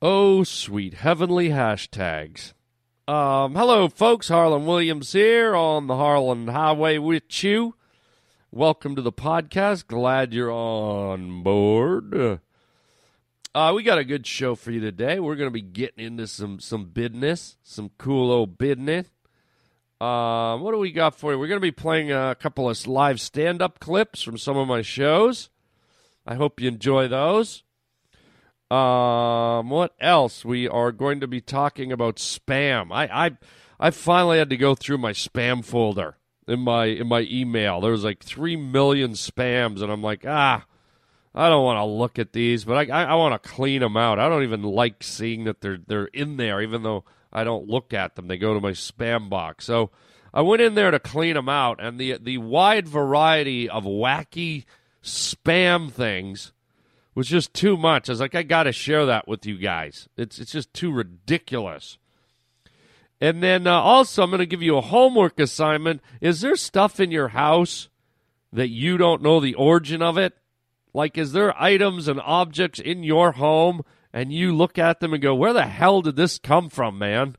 Oh, sweet heavenly hashtags. Um, hello, folks. Harland Williams here on the Harland Highway with you. Welcome to the podcast. Glad you're on board. Uh, we got a good show for you today. We're going to be getting into some some business, some cool old business. Uh, what do we got for you? We're going to be playing a couple of live stand up clips from some of my shows. I hope you enjoy those. Um, what else? We are going to be talking about spam. I, I, I finally had to go through my spam folder in my in my email. There was like three million spams, and I'm like, ah, I don't want to look at these, but I, I, I want to clean them out. I don't even like seeing that they're they're in there, even though I don't look at them. They go to my spam box. So I went in there to clean them out, and the the wide variety of wacky spam things was just too much. I was like, I got to share that with you guys. It's it's just too ridiculous. And then uh, also, I'm going to give you a homework assignment. Is there stuff in your house that you don't know the origin of it? Like, is there items and objects in your home and you look at them and go, where the hell did this come from, man?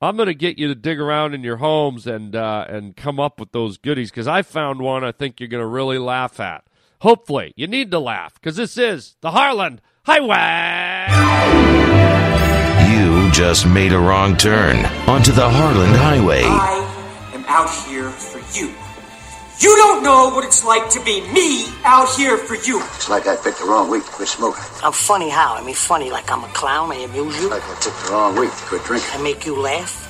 I'm going to get you to dig around in your homes and uh, and come up with those goodies because I found one I think you're going to really laugh at. Hopefully, you need to laugh because this is the Harland Highway. You just made a wrong turn onto the Harland Highway. I am out here for you. You don't know what it's like to be me out here for you. It's like I picked the wrong week to quit smoking. I'm funny how? I mean, funny like I'm a clown. I amuse you. Like I picked the wrong week to quit drinking. I make you laugh.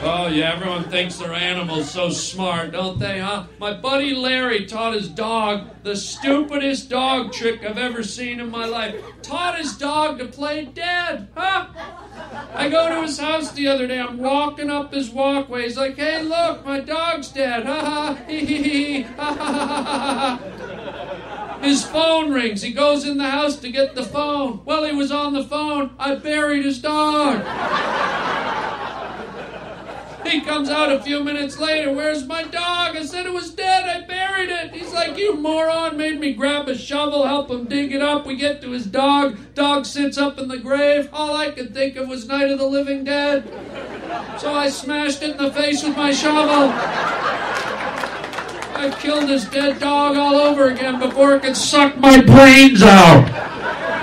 Oh, yeah, everyone thinks their animal's so smart, don't they, huh? My buddy Larry taught his dog the stupidest dog trick I've ever seen in my life. Taught his dog to play dead, huh? I go to his house the other day. I'm walking up his walkway. He's like, hey, look, my dog's dead. Ha ha, hee hee hee, ha ha ha ha ha. His phone rings. He goes in the house to get the phone. Well, he was on the phone. I buried his dog. He comes out a few minutes later. Where's my dog? I said it was dead. I buried it. He's like, You moron. Made me grab a shovel, help him dig it up. We get to his dog. Dog sits up in the grave. All I could think of was Night of the Living Dead. So I smashed it in the face with my shovel. I killed his dead dog all over again before it could suck my brains out.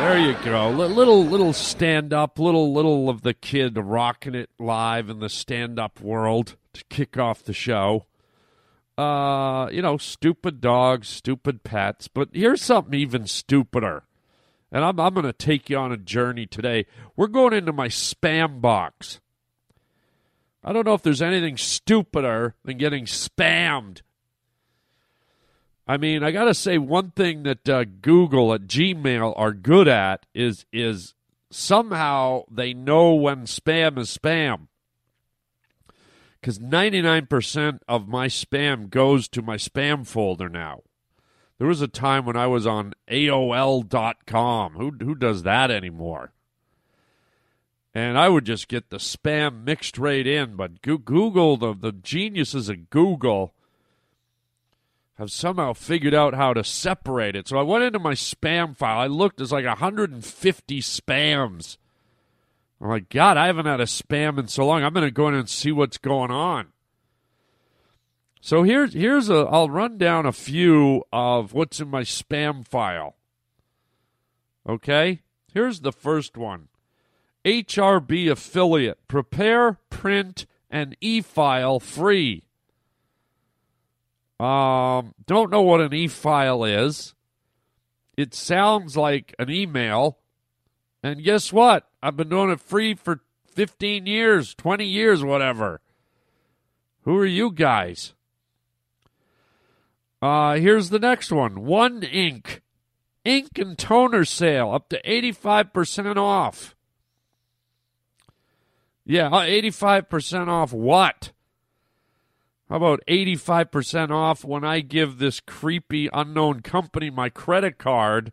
There you go. Little little stand up, little little of the kid rocking it live in the stand up world to kick off the show. Uh, you know, stupid dogs, stupid pets, but here's something even stupider. And I'm I'm going to take you on a journey today. We're going into my spam box. I don't know if there's anything stupider than getting spammed I mean, I got to say one thing that uh, Google at Gmail are good at is is somehow they know when spam is spam. Cuz 99% of my spam goes to my spam folder now. There was a time when I was on AOL.com. Who who does that anymore? And I would just get the spam mixed right in, but Google the the geniuses at Google have somehow figured out how to separate it. So I went into my spam file. I looked, there's like 150 spams. I'm like, God, I haven't had a spam in so long. I'm going to go in and see what's going on. So here's here's a I'll run down a few of what's in my spam file. Okay? Here's the first one. HRB affiliate. Prepare, print, and e-file free. Um, don't know what an e file is. It sounds like an email. And guess what? I've been doing it free for 15 years, 20 years, whatever. Who are you guys? Uh, here's the next one One Ink. Ink and toner sale up to 85% off. Yeah, uh, 85% off what? How about 85% off when I give this creepy unknown company my credit card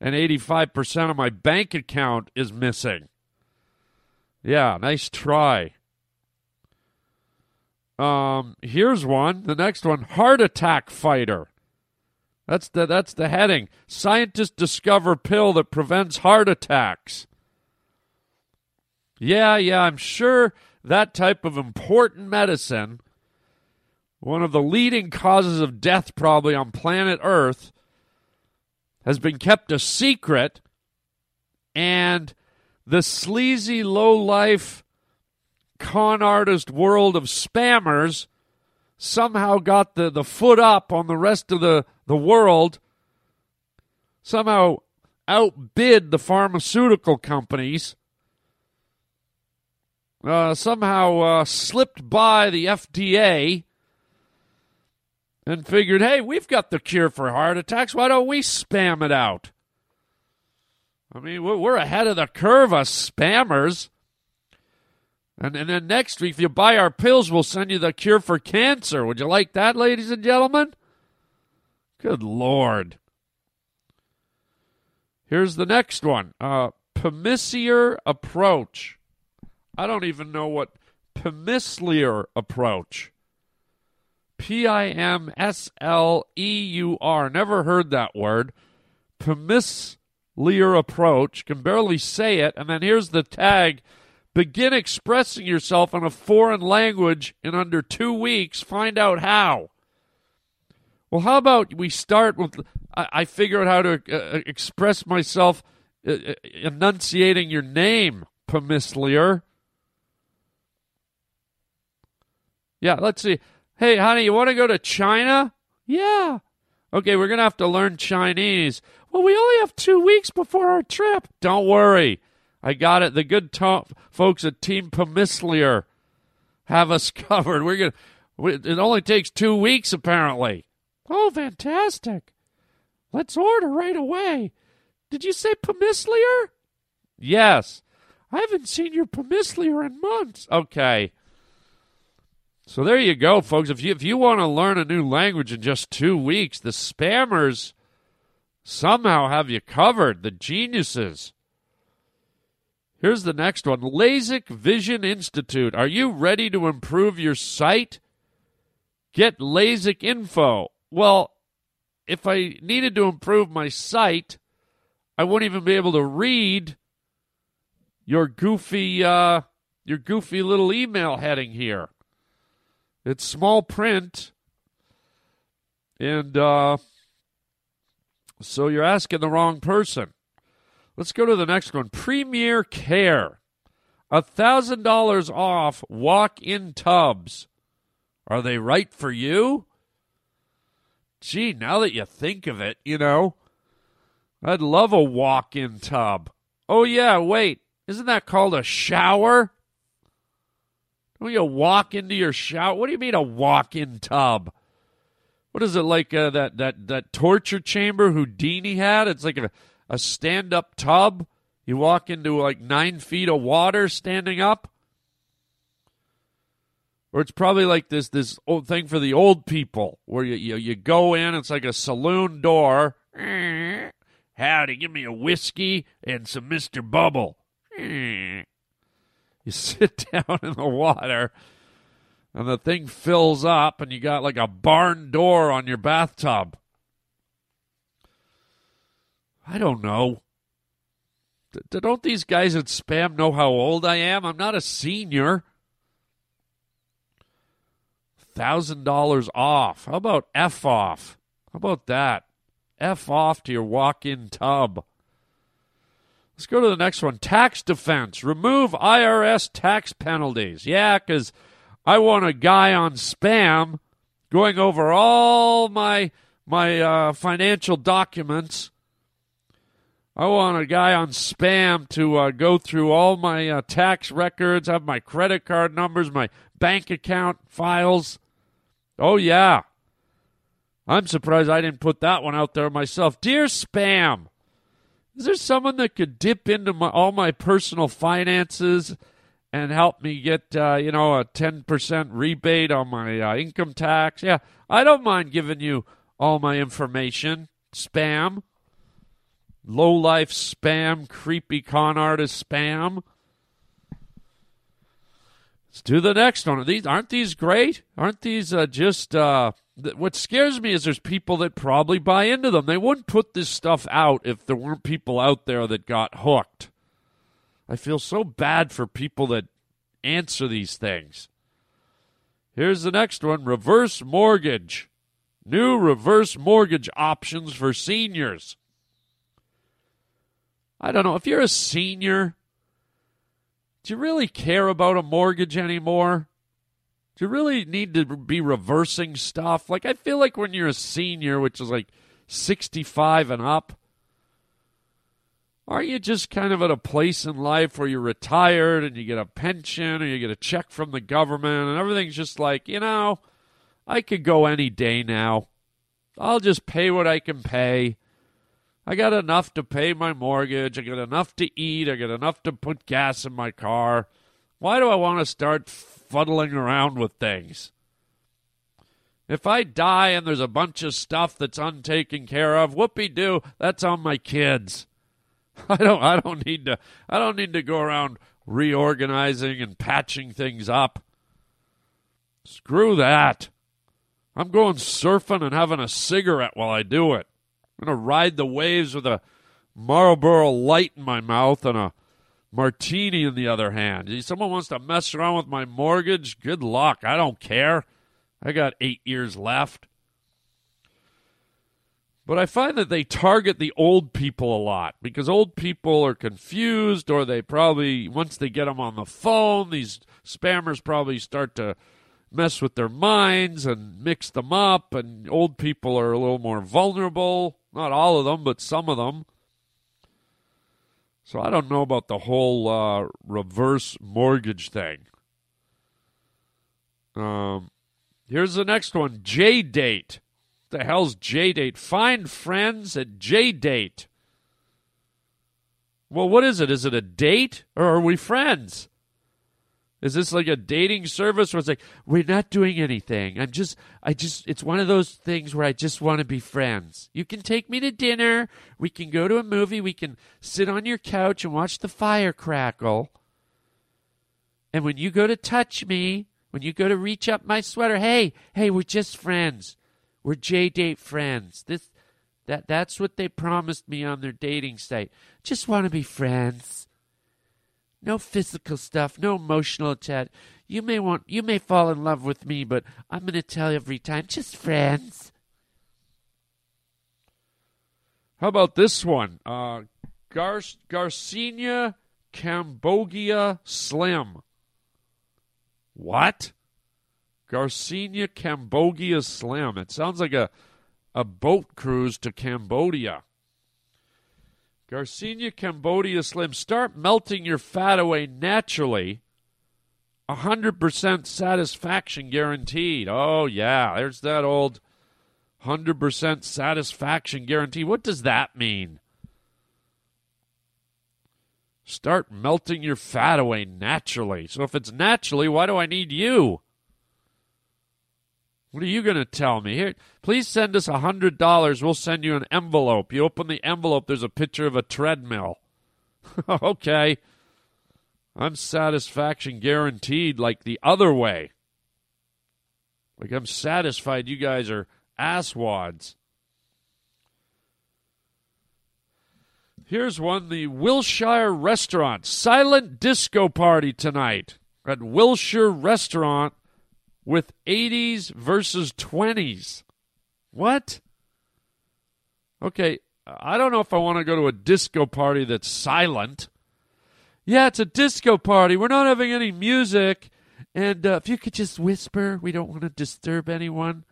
and 85% of my bank account is missing? Yeah, nice try. Um, here's one. The next one, heart attack fighter. That's the that's the heading. Scientists discover pill that prevents heart attacks. Yeah, yeah, I'm sure that type of important medicine, one of the leading causes of death probably on planet Earth, has been kept a secret and the sleazy low life con artist world of spammers somehow got the, the foot up on the rest of the, the world, somehow outbid the pharmaceutical companies, uh, somehow uh, slipped by the FDA and figured, hey, we've got the cure for heart attacks. Why don't we spam it out? I mean, we're, ahead of the curve, us spammers. And, and then next week, if you buy our pills, we'll send you the cure for cancer. Would you like that, ladies and gentlemen? Good Lord. Here's the next one uh, Pimsleur approach. I don't even know what Pimsleur approach. P I M S L E U R. Never heard that word. Pimsleur approach. Can barely say it. And then here's the tag Begin expressing yourself in a foreign language in under two weeks. Find out how. Well, how about we start with I, I figure out how to uh, uh express myself uh, uh, enunciating your name, Pimsleur. Yeah, let's see. Hey, honey, you want to go to China? Yeah. Okay, we're going to have to learn Chinese. Well, we only have two weeks before our trip. Don't worry. I got it. The good to- folks at Team Pimsleur have us covered. We're gonna. We, it only takes two weeks, apparently. Oh, fantastic! Let's order right away. Did you say Pimsleur? Yes. I haven't seen your Pimsleur in months. Okay. So there you go, folks. If you if you want to learn a new language in just two weeks, the spammers somehow have you covered. The geniuses. Here's the next one LASIK Vision Institute. Are you ready to improve your sight? Get LASIK info. Well, if I needed to improve my sight, I wouldn't even be able to read your goofy uh, your goofy little email heading here. It's small print, and uh, so you're asking the wrong person. Let's go to the next one. Premier Care. $1,000 off walk in tubs. Are they right for you? Gee, now that you think of it, you know, I'd love a walk in tub. Oh, yeah, wait. Isn't that called a shower? Don't you walk into your shower? What do you mean a walk in tub? What is it like uh, that, that, that torture chamber Houdini had? It's like a a stand up tub. You walk into like nine feet of water standing up. Or it's probably like this this old thing for the old people where you, you, you go in, it's like a saloon door. Howdy, give me a whiskey and some Mr. Bubble. You sit down in the water and the thing fills up and you got like a barn door on your bathtub. I don't know. D- don't these guys at Spam know how old I am? I'm not a senior. Thousand dollars off. How about F off? How about that? F off to your walk in tub. Let's go to the next one. Tax defense. Remove IRS tax penalties. Yeah, because I want a guy on spam going over all my my uh, financial documents I want a guy on spam to uh, go through all my uh, tax records, have my credit card numbers, my bank account files. Oh, yeah. I'm surprised I didn't put that one out there myself. Dear Spam, is there someone that could dip into my, all my personal finances and help me get, uh, you know, a 10% rebate on my uh, income tax. Yeah, I don't mind giving you all my information. Spam. Low life spam, creepy con artist spam. Let's do the next one. Are these aren't these great? Aren't these uh, just uh, th- what scares me is there's people that probably buy into them. They wouldn't put this stuff out if there weren't people out there that got hooked. I feel so bad for people that answer these things. Here's the next one reverse mortgage. New reverse mortgage options for seniors. I don't know. If you're a senior, do you really care about a mortgage anymore? Do you really need to be reversing stuff? Like, I feel like when you're a senior, which is like 65 and up, are you just kind of at a place in life where you're retired and you get a pension or you get a check from the government and everything's just like, you know, I could go any day now. I'll just pay what I can pay. I got enough to pay my mortgage. I got enough to eat. I got enough to put gas in my car. Why do I want to start fuddling around with things? If I die and there's a bunch of stuff that's untaken care of, whoopee doo, that's on my kids. I don't I don't need to I don't need to go around reorganizing and patching things up. Screw that. I'm going surfing and having a cigarette while I do it. I'm going to ride the waves with a Marlboro light in my mouth and a martini in the other hand. If someone wants to mess around with my mortgage, good luck. I don't care. I got eight years left. But I find that they target the old people a lot because old people are confused, or they probably, once they get them on the phone, these spammers probably start to mess with their minds and mix them up, and old people are a little more vulnerable. Not all of them, but some of them. So I don't know about the whole uh, reverse mortgage thing. Um, here's the next one J date. The hell's J date? Find friends at J date. Well, what is it? Is it a date or are we friends? Is this like a dating service where it's like, we're not doing anything? I'm just, I just, it's one of those things where I just want to be friends. You can take me to dinner. We can go to a movie. We can sit on your couch and watch the fire crackle. And when you go to touch me, when you go to reach up my sweater, hey, hey, we're just friends. We're J date friends. This, that, that's what they promised me on their dating site. Just want to be friends. No physical stuff, no emotional chat. You may want you may fall in love with me, but I'm going to tell you every time just friends. How about this one? Uh Gar- Garcinia Cambogia Slim. What? Garcinia Cambogia Slim. It sounds like a a boat cruise to Cambodia. Garcinia Cambodia Slim, start melting your fat away naturally. 100% satisfaction guaranteed. Oh, yeah, there's that old 100% satisfaction guarantee. What does that mean? Start melting your fat away naturally. So if it's naturally, why do I need you? What are you going to tell me? Here, please send us a hundred dollars. We'll send you an envelope. You open the envelope. There's a picture of a treadmill. okay, I'm satisfaction guaranteed. Like the other way. Like I'm satisfied. You guys are asswads. Here's one: the Wilshire Restaurant silent disco party tonight at Wilshire Restaurant with 80s versus 20s. What? Okay, I don't know if I want to go to a disco party that's silent. Yeah, it's a disco party. We're not having any music. And uh, if you could just whisper, we don't want to disturb anyone.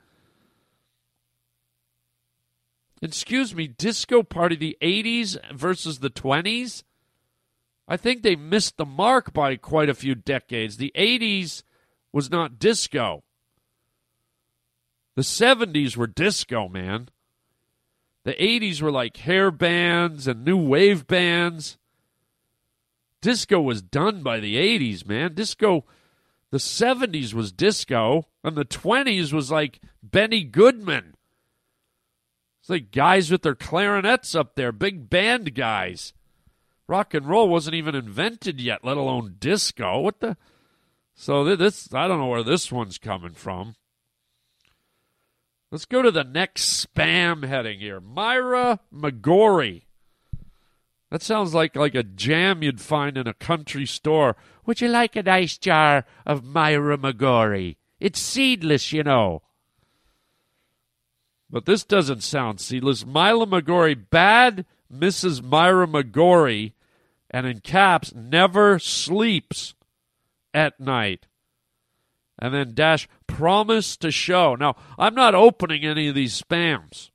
Excuse me, disco party, the 80s versus the 20s? I think they missed the mark by quite a few decades. The 80s was not disco. The 70s were disco, man. The 80s were like hair bands and new wave bands. disco was done by the 80s, man. Disco, the 70s was disco, and the 20s was like Benny Goodman. It's like guys with their clarinets up there, big band guys. Rock and roll wasn't even invented yet, let alone disco. What the? So this, I don't know where this one's coming from. Let's go to the next spam heading here. Myra McGorry. That sounds like like a jam you'd find in a country store. Would you like a nice jar of Myra McGorry? It's seedless, you know. But this doesn't sound seedless. Myra McGorry, bad Mrs. Myra McGorry, and in caps, never sleeps at night. And then dash promise to show. Now, I'm not opening any of these spams.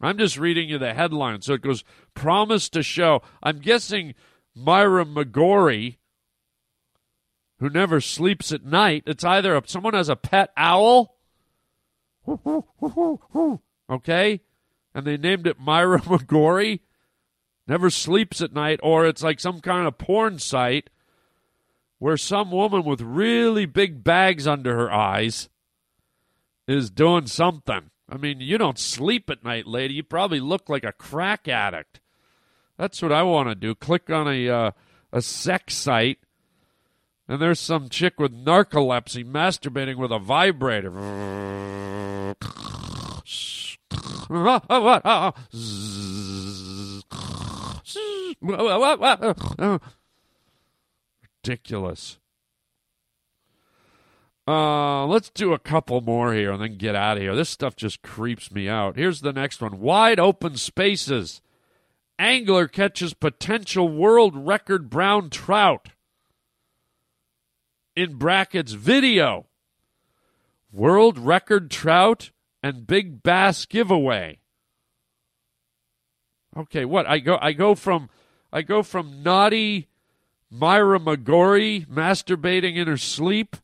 I'm just reading you the headline. So it goes promise to show. I'm guessing Myra McGorry, who never sleeps at night, it's either someone has a pet owl, okay, and they named it Myra McGorry, never sleeps at night, or it's like some kind of porn site where some woman with really big bags under her eyes is doing something. I mean, you don't sleep at night, lady. You probably look like a crack addict. That's what I want to do. Click on a uh, a sex site, and there's some chick with narcolepsy masturbating with a vibrator. Ridiculous. Uh, let's do a couple more here and then get out of here. This stuff just creeps me out. Here's the next one Wide open spaces. Angler catches potential world record brown trout. In brackets, video. World record trout and big bass giveaway. Okay, what? I go I go from I go from naughty Myra McGorry masturbating in her sleep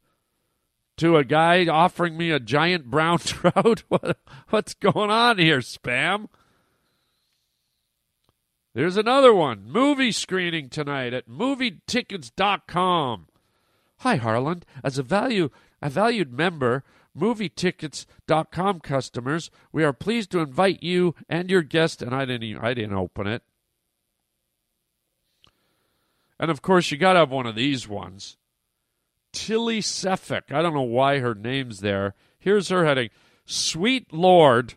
to a guy offering me a giant brown trout? What, what's going on here, spam? There's another one. Movie screening tonight at movietickets.com. Hi, Harland. As a value a valued member, movietickets.com customers, we are pleased to invite you and your guest and I didn't even, I didn't open it. And of course, you got to have one of these ones. Tilly Sefik. I don't know why her name's there. Here's her heading Sweet Lord,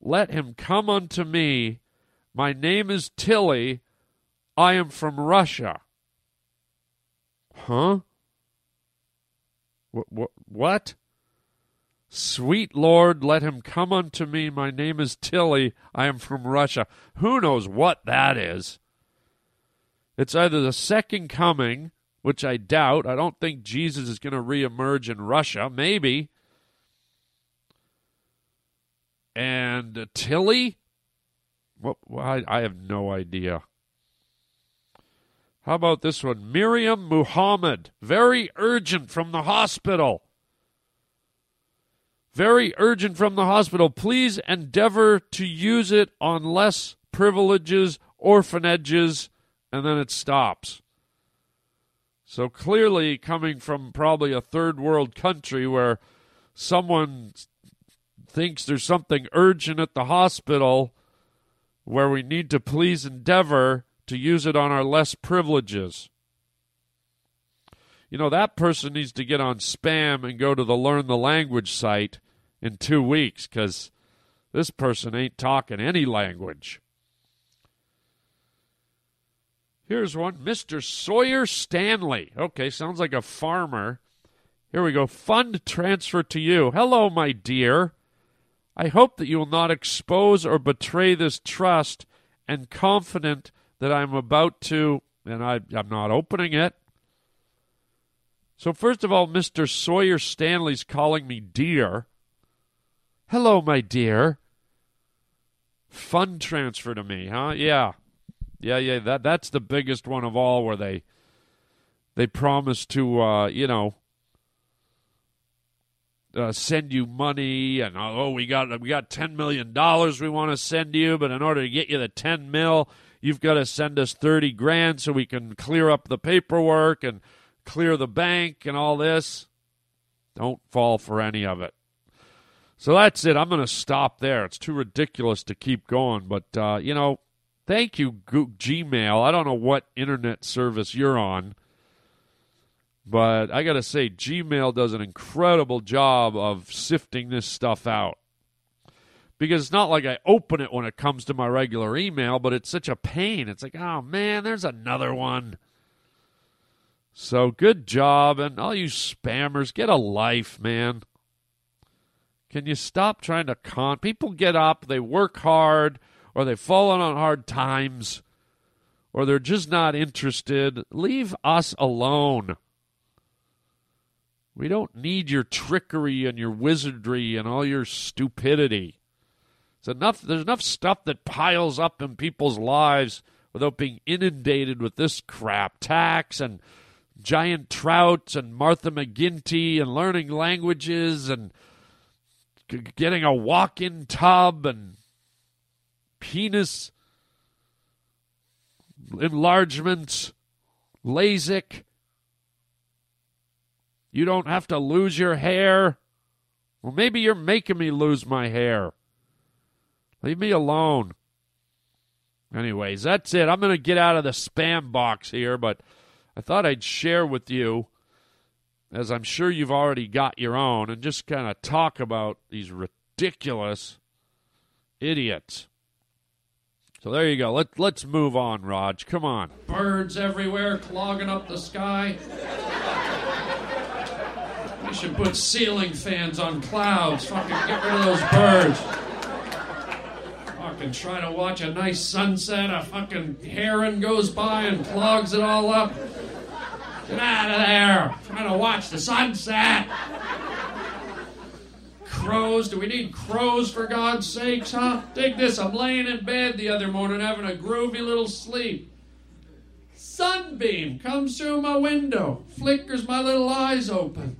let him come unto me. My name is Tilly. I am from Russia. Huh? What? what? Sweet Lord, let him come unto me. My name is Tilly. I am from Russia. Who knows what that is? It's either the second coming which I doubt. I don't think Jesus is going to reemerge in Russia. Maybe. And Tilly? What? I, I have no idea. How about this one? Miriam Muhammad. Very urgent from the hospital. Very urgent from the hospital. Please endeavor to use it on less privileges, orphanages, and then it stops. So clearly, coming from probably a third world country where someone thinks there's something urgent at the hospital where we need to please endeavor to use it on our less privileges. You know, that person needs to get on spam and go to the Learn the Language site in two weeks because this person ain't talking any language. Here's one Mr. Sawyer Stanley. Okay, sounds like a farmer. Here we go. Fund transfer to you. Hello, my dear. I hope that you will not expose or betray this trust and confident that I'm about to, and I, I'm not opening it. So, first of all, Mr. Sawyer Stanley's calling me dear. Hello, my dear. Fund transfer to me, huh? Yeah. Yeah, yeah, that that's the biggest one of all where they they promise to uh, you know uh, send you money and oh we got we got 10 million dollars we want to send you but in order to get you the 10 mil you've got to send us 30 grand so we can clear up the paperwork and clear the bank and all this. Don't fall for any of it. So that's it. I'm going to stop there. It's too ridiculous to keep going. But, uh, you know, thank you, Gmail. I don't know what internet service you're on. But I got to say, Gmail does an incredible job of sifting this stuff out. Because it's not like I open it when it comes to my regular email, but it's such a pain. It's like, oh man, there's another one. So good job. And all you spammers, get a life, man. Can you stop trying to con? People get up, they work hard, or they've fallen on hard times, or they're just not interested. Leave us alone. We don't need your trickery and your wizardry and all your stupidity. It's enough there's enough stuff that piles up in people's lives without being inundated with this crap. Tax and giant trouts and Martha McGinty and learning languages and getting a walk-in tub and penis enlargement, LASIK. You don't have to lose your hair. Well, maybe you're making me lose my hair. Leave me alone. Anyways, that's it. I'm going to get out of the spam box here, but I thought I'd share with you, as I'm sure you've already got your own, and just kind of talk about these ridiculous idiots. So there you go. Let, let's move on, Raj. Come on. Birds everywhere clogging up the sky. We should put ceiling fans on clouds. Fucking get rid of those birds. Fucking try to watch a nice sunset. A fucking heron goes by and clogs it all up. Get out of there. Trying to watch the sunset. Crows. Do we need crows for God's sakes, huh? Take this. I'm laying in bed the other morning having a groovy little sleep. Sunbeam comes through my window, flickers my little eyes open.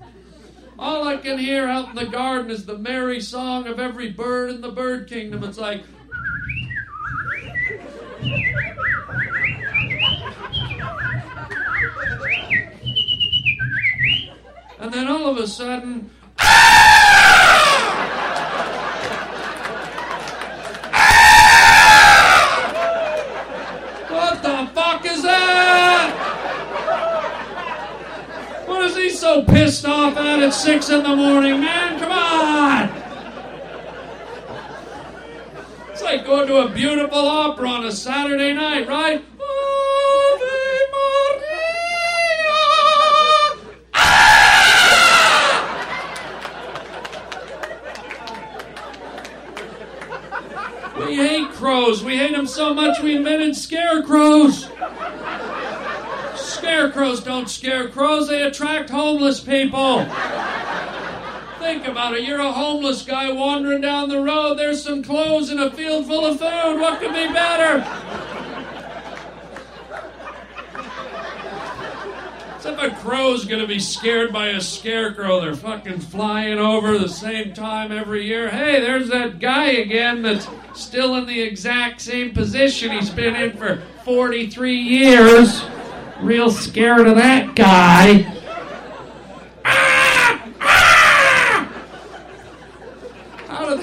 All I can hear out in the garden is the merry song of every bird in the bird kingdom. It's like. And then all of a sudden. What the fuck is that? What is he so pissed off at at six in the morning, man? Come on! It's like going to a beautiful opera on a Saturday night, right? Ah! We hate crows. We hate them so much we invented scarecrows. Scarecrows don't scare crows, they attract homeless people. Think about it. You're a homeless guy wandering down the road. There's some clothes in a field full of food. What could be better? If a crow's gonna be scared by a scarecrow, they're fucking flying over the same time every year. Hey, there's that guy again that's still in the exact same position he's been in for 43 years. Real scared of that guy. Ah! Ah! How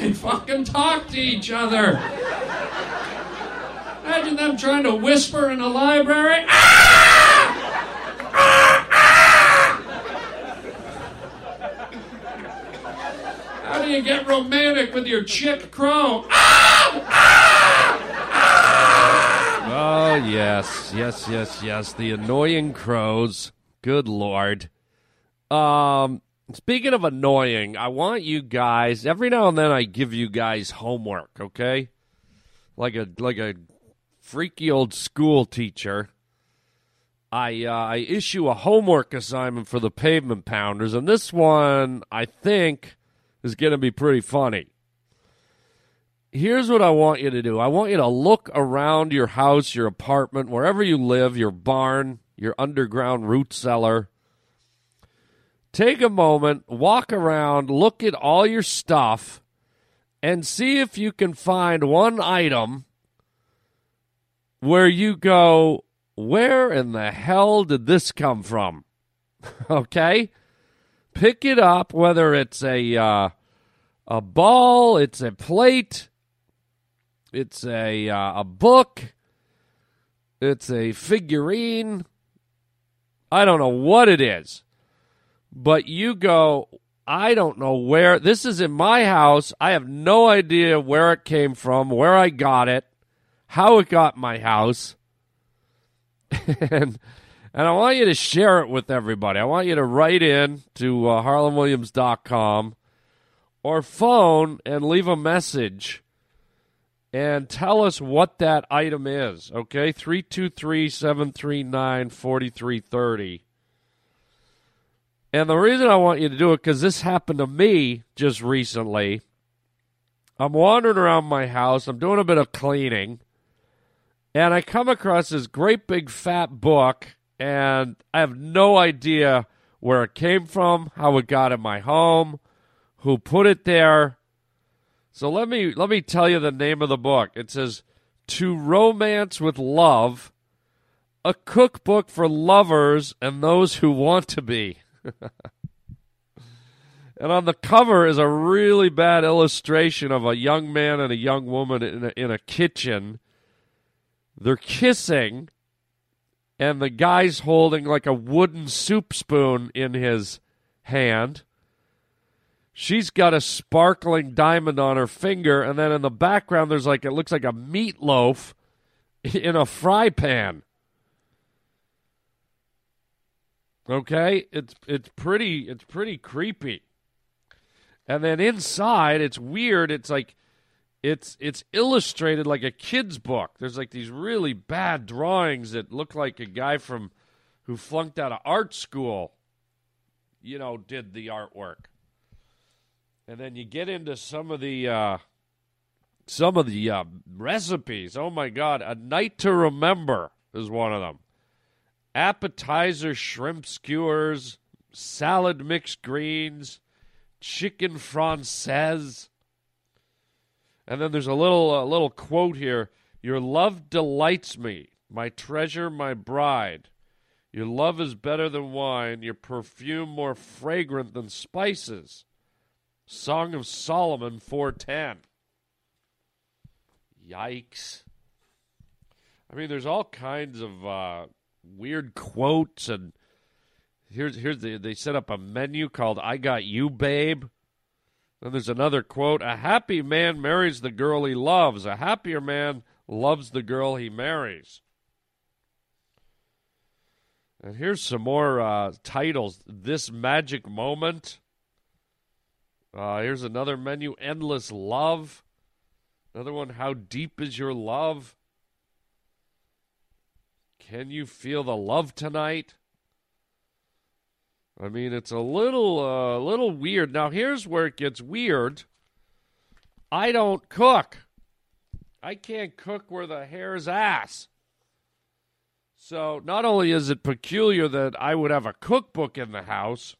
fucking talk to each other? Imagine them trying to whisper in a library. Ah! How do you get romantic with your chick crow? Oh, yes, yes, yes, yes. The annoying crows. Good lord. Um, speaking of annoying, I want you guys. Every now and then, I give you guys homework. Okay, like a like a freaky old school teacher. I uh, I issue a homework assignment for the pavement pounders, and this one I think is going to be pretty funny. Here's what I want you to do. I want you to look around your house, your apartment, wherever you live, your barn, your underground root cellar. Take a moment, walk around, look at all your stuff, and see if you can find one item where you go, where in the hell did this come from? okay? Pick it up, whether it's a uh, a ball, it's a plate, it's a uh, a book, it's a figurine. I don't know what it is, but you go. I don't know where this is in my house. I have no idea where it came from, where I got it, how it got my house, and and I want you to share it with everybody. I want you to write in to uh, harlandwilliams.com or phone and leave a message and tell us what that item is. Okay, 323 739 4330. And the reason I want you to do it because this happened to me just recently. I'm wandering around my house. I'm doing a bit of cleaning, and I come across this great big fat book, and I have no idea where it came from, how it got in my home, who put it there. So let me let me tell you the name of the book. It says To Romance with Love, a cookbook for lovers and those who want to be. and on the cover is a really bad illustration of a young man and a young woman in a, in a kitchen. They're kissing, and the guy's holding like a wooden soup spoon in his hand. She's got a sparkling diamond on her finger, and then in the background, there's like it looks like a meatloaf in a fry pan. Okay, it's it's pretty it's pretty creepy. And then inside, it's weird. It's like it's it's illustrated like a kid's book. There's like these really bad drawings that look like a guy from who flunked out of art school, you know, did the artwork. And then you get into some of the uh, some of the uh, recipes. Oh my God, a night to remember is one of them appetizer shrimp skewers, salad mixed greens, chicken francaise. And then there's a little a little quote here. Your love delights me, my treasure, my bride. Your love is better than wine, your perfume more fragrant than spices. Song of Solomon 410. Yikes. I mean, there's all kinds of uh, weird quotes and here's here's the they set up a menu called I got you babe. Then there's another quote, a happy man marries the girl he loves. A happier man loves the girl he marries. And here's some more uh, titles. This magic moment. Uh, here's another menu, endless love. Another one, how deep is your love? Can you feel the love tonight? I mean, it's a little, uh, little weird. Now, here's where it gets weird. I don't cook. I can't cook where the hair's ass. So, not only is it peculiar that I would have a cookbook in the house,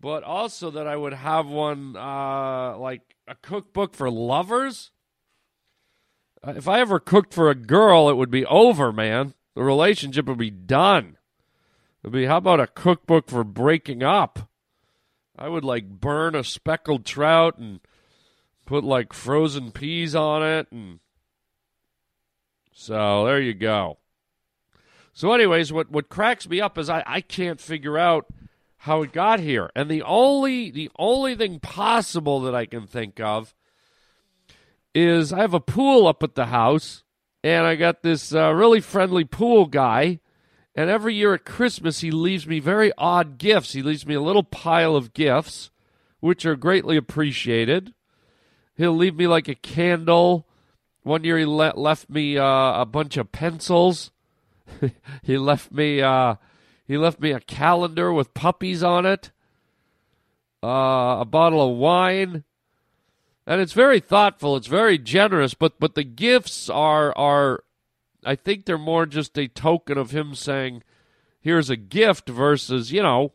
but also that I would have one uh, like a cookbook for lovers. Uh, if I ever cooked for a girl, it would be over, man. The relationship would be done. It'd be how about a cookbook for breaking up? I would like burn a speckled trout and put like frozen peas on it and so there you go. So anyways, what what cracks me up is I, I can't figure out how it got here. And the only the only thing possible that I can think of is I have a pool up at the house, and I got this uh, really friendly pool guy. And every year at Christmas, he leaves me very odd gifts. He leaves me a little pile of gifts, which are greatly appreciated. He'll leave me like a candle. One year, he le- left me uh, a bunch of pencils. he left me uh, he left me a calendar with puppies on it, uh, a bottle of wine, and it's very thoughtful. It's very generous, but but the gifts are are, I think they're more just a token of him saying, "Here's a gift," versus you know,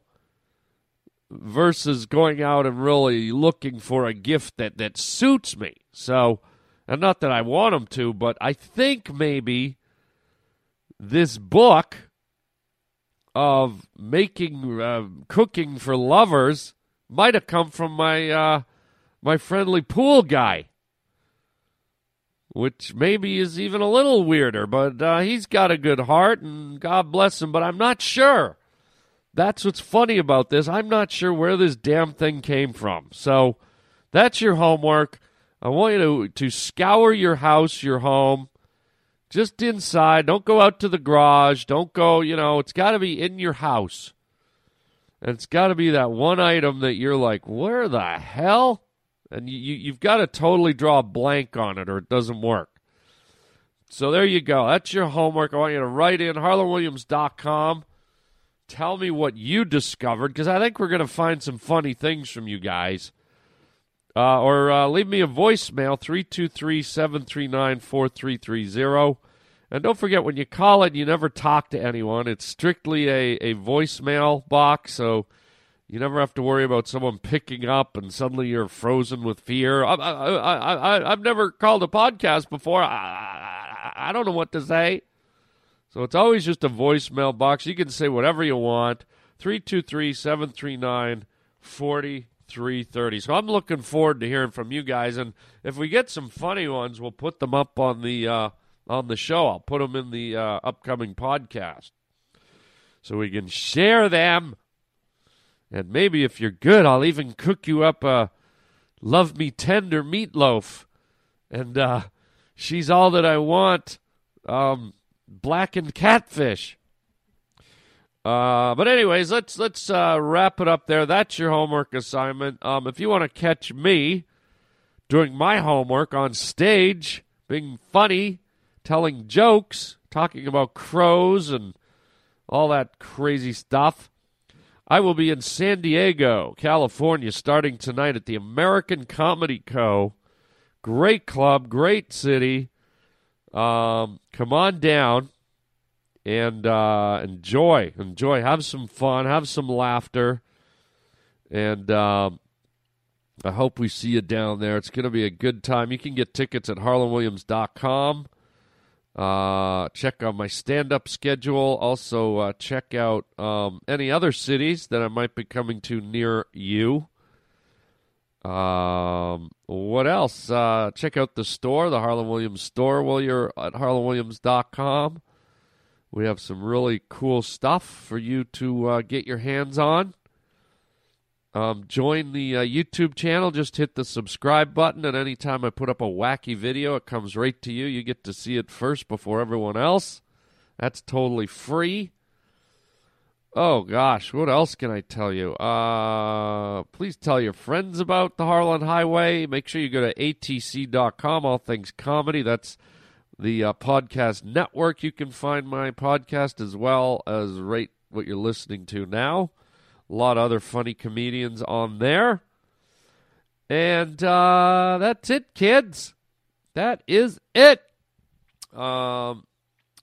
versus going out and really looking for a gift that that suits me. So, And not that I want him to, but I think maybe this book of making uh, cooking for lovers might have come from my uh, my friendly pool guy, which maybe is even a little weirder. But uh, he's got a good heart, and God bless him. But I'm not sure. That's what's funny about this. I'm not sure where this damn thing came from. So that's your homework. I want you to, to scour your house, your home, just inside. Don't go out to the garage. Don't go, you know, it's got to be in your house. And it's got to be that one item that you're like, where the hell? And you, you, you've got to totally draw a blank on it or it doesn't work. So there you go. That's your homework. I want you to write in harlandwilliams.com. Tell me what you discovered because I think we're going to find some funny things from you guys. Uh, or uh, leave me a voicemail 323 739 4330. And don't forget, when you call it, you never talk to anyone. It's strictly a, a voicemail box, so you never have to worry about someone picking up and suddenly you're frozen with fear. I, I, I, I've never called a podcast before. I, I don't know what to say. So it's always just a voicemail box. You can say whatever you want. 323 739 4330. So I'm looking forward to hearing from you guys. And if we get some funny ones, we'll put them up on the, uh, on the show. I'll put them in the uh, upcoming podcast so we can share them. And maybe if you're good, I'll even cook you up a love me tender meatloaf. And uh, she's all that I want. Um, blackened catfish. Uh, but anyways, let's let's uh, wrap it up there. That's your homework assignment. Um, if you want to catch me doing my homework on stage, being funny, telling jokes, talking about crows and all that crazy stuff, I will be in San Diego, California, starting tonight at the American Comedy Co. Great club, great city. Um, come on down and uh, enjoy, enjoy, have some fun, have some laughter, and um, I hope we see you down there. It's going to be a good time. You can get tickets at harlandwilliams.com. Uh, check out my stand-up schedule. Also, uh, check out um, any other cities that I might be coming to near you. Um, what else? Uh, check out the store, the Harland Williams store, while you're at harlandwilliams.com. We have some really cool stuff for you to uh, get your hands on. Um, join the uh, YouTube channel. Just hit the subscribe button, and anytime I put up a wacky video, it comes right to you. You get to see it first before everyone else. That's totally free. Oh gosh, what else can I tell you? Uh, please tell your friends about the Harland Highway. Make sure you go to atc.com, all things comedy. That's the uh, podcast network. You can find my podcast as well as right what you're listening to now. A lot of other funny comedians on there. And uh, that's it, kids. That is it. Um,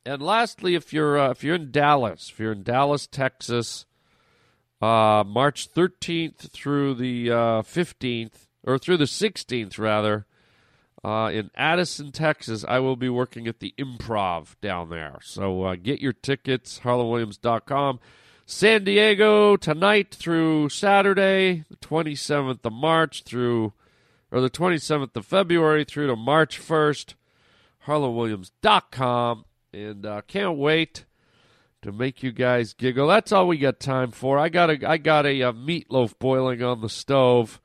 and lastly, if you're uh, if you're in Dallas, if you're in Dallas, Texas, uh, March 13th through the uh, 15th, or through the 16th rather, uh, in Addison, Texas, I will be working at the Improv down there. So uh, get your tickets, harlandwilliams.com. San Diego tonight through Saturday, the 27th of March through, or the 27th of February through to March 1st, harlandwilliams.com. And uh, can't wait to make you guys giggle. That's all we got time for. I got a, I got a, a meatloaf boiling on the stove.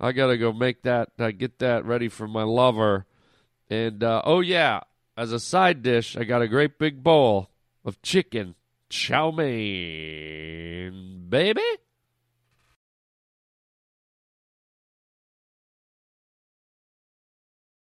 I gotta go make that, uh, get that ready for my lover. And uh, oh yeah, as a side dish, I got a great big bowl of chicken chow mein, baby.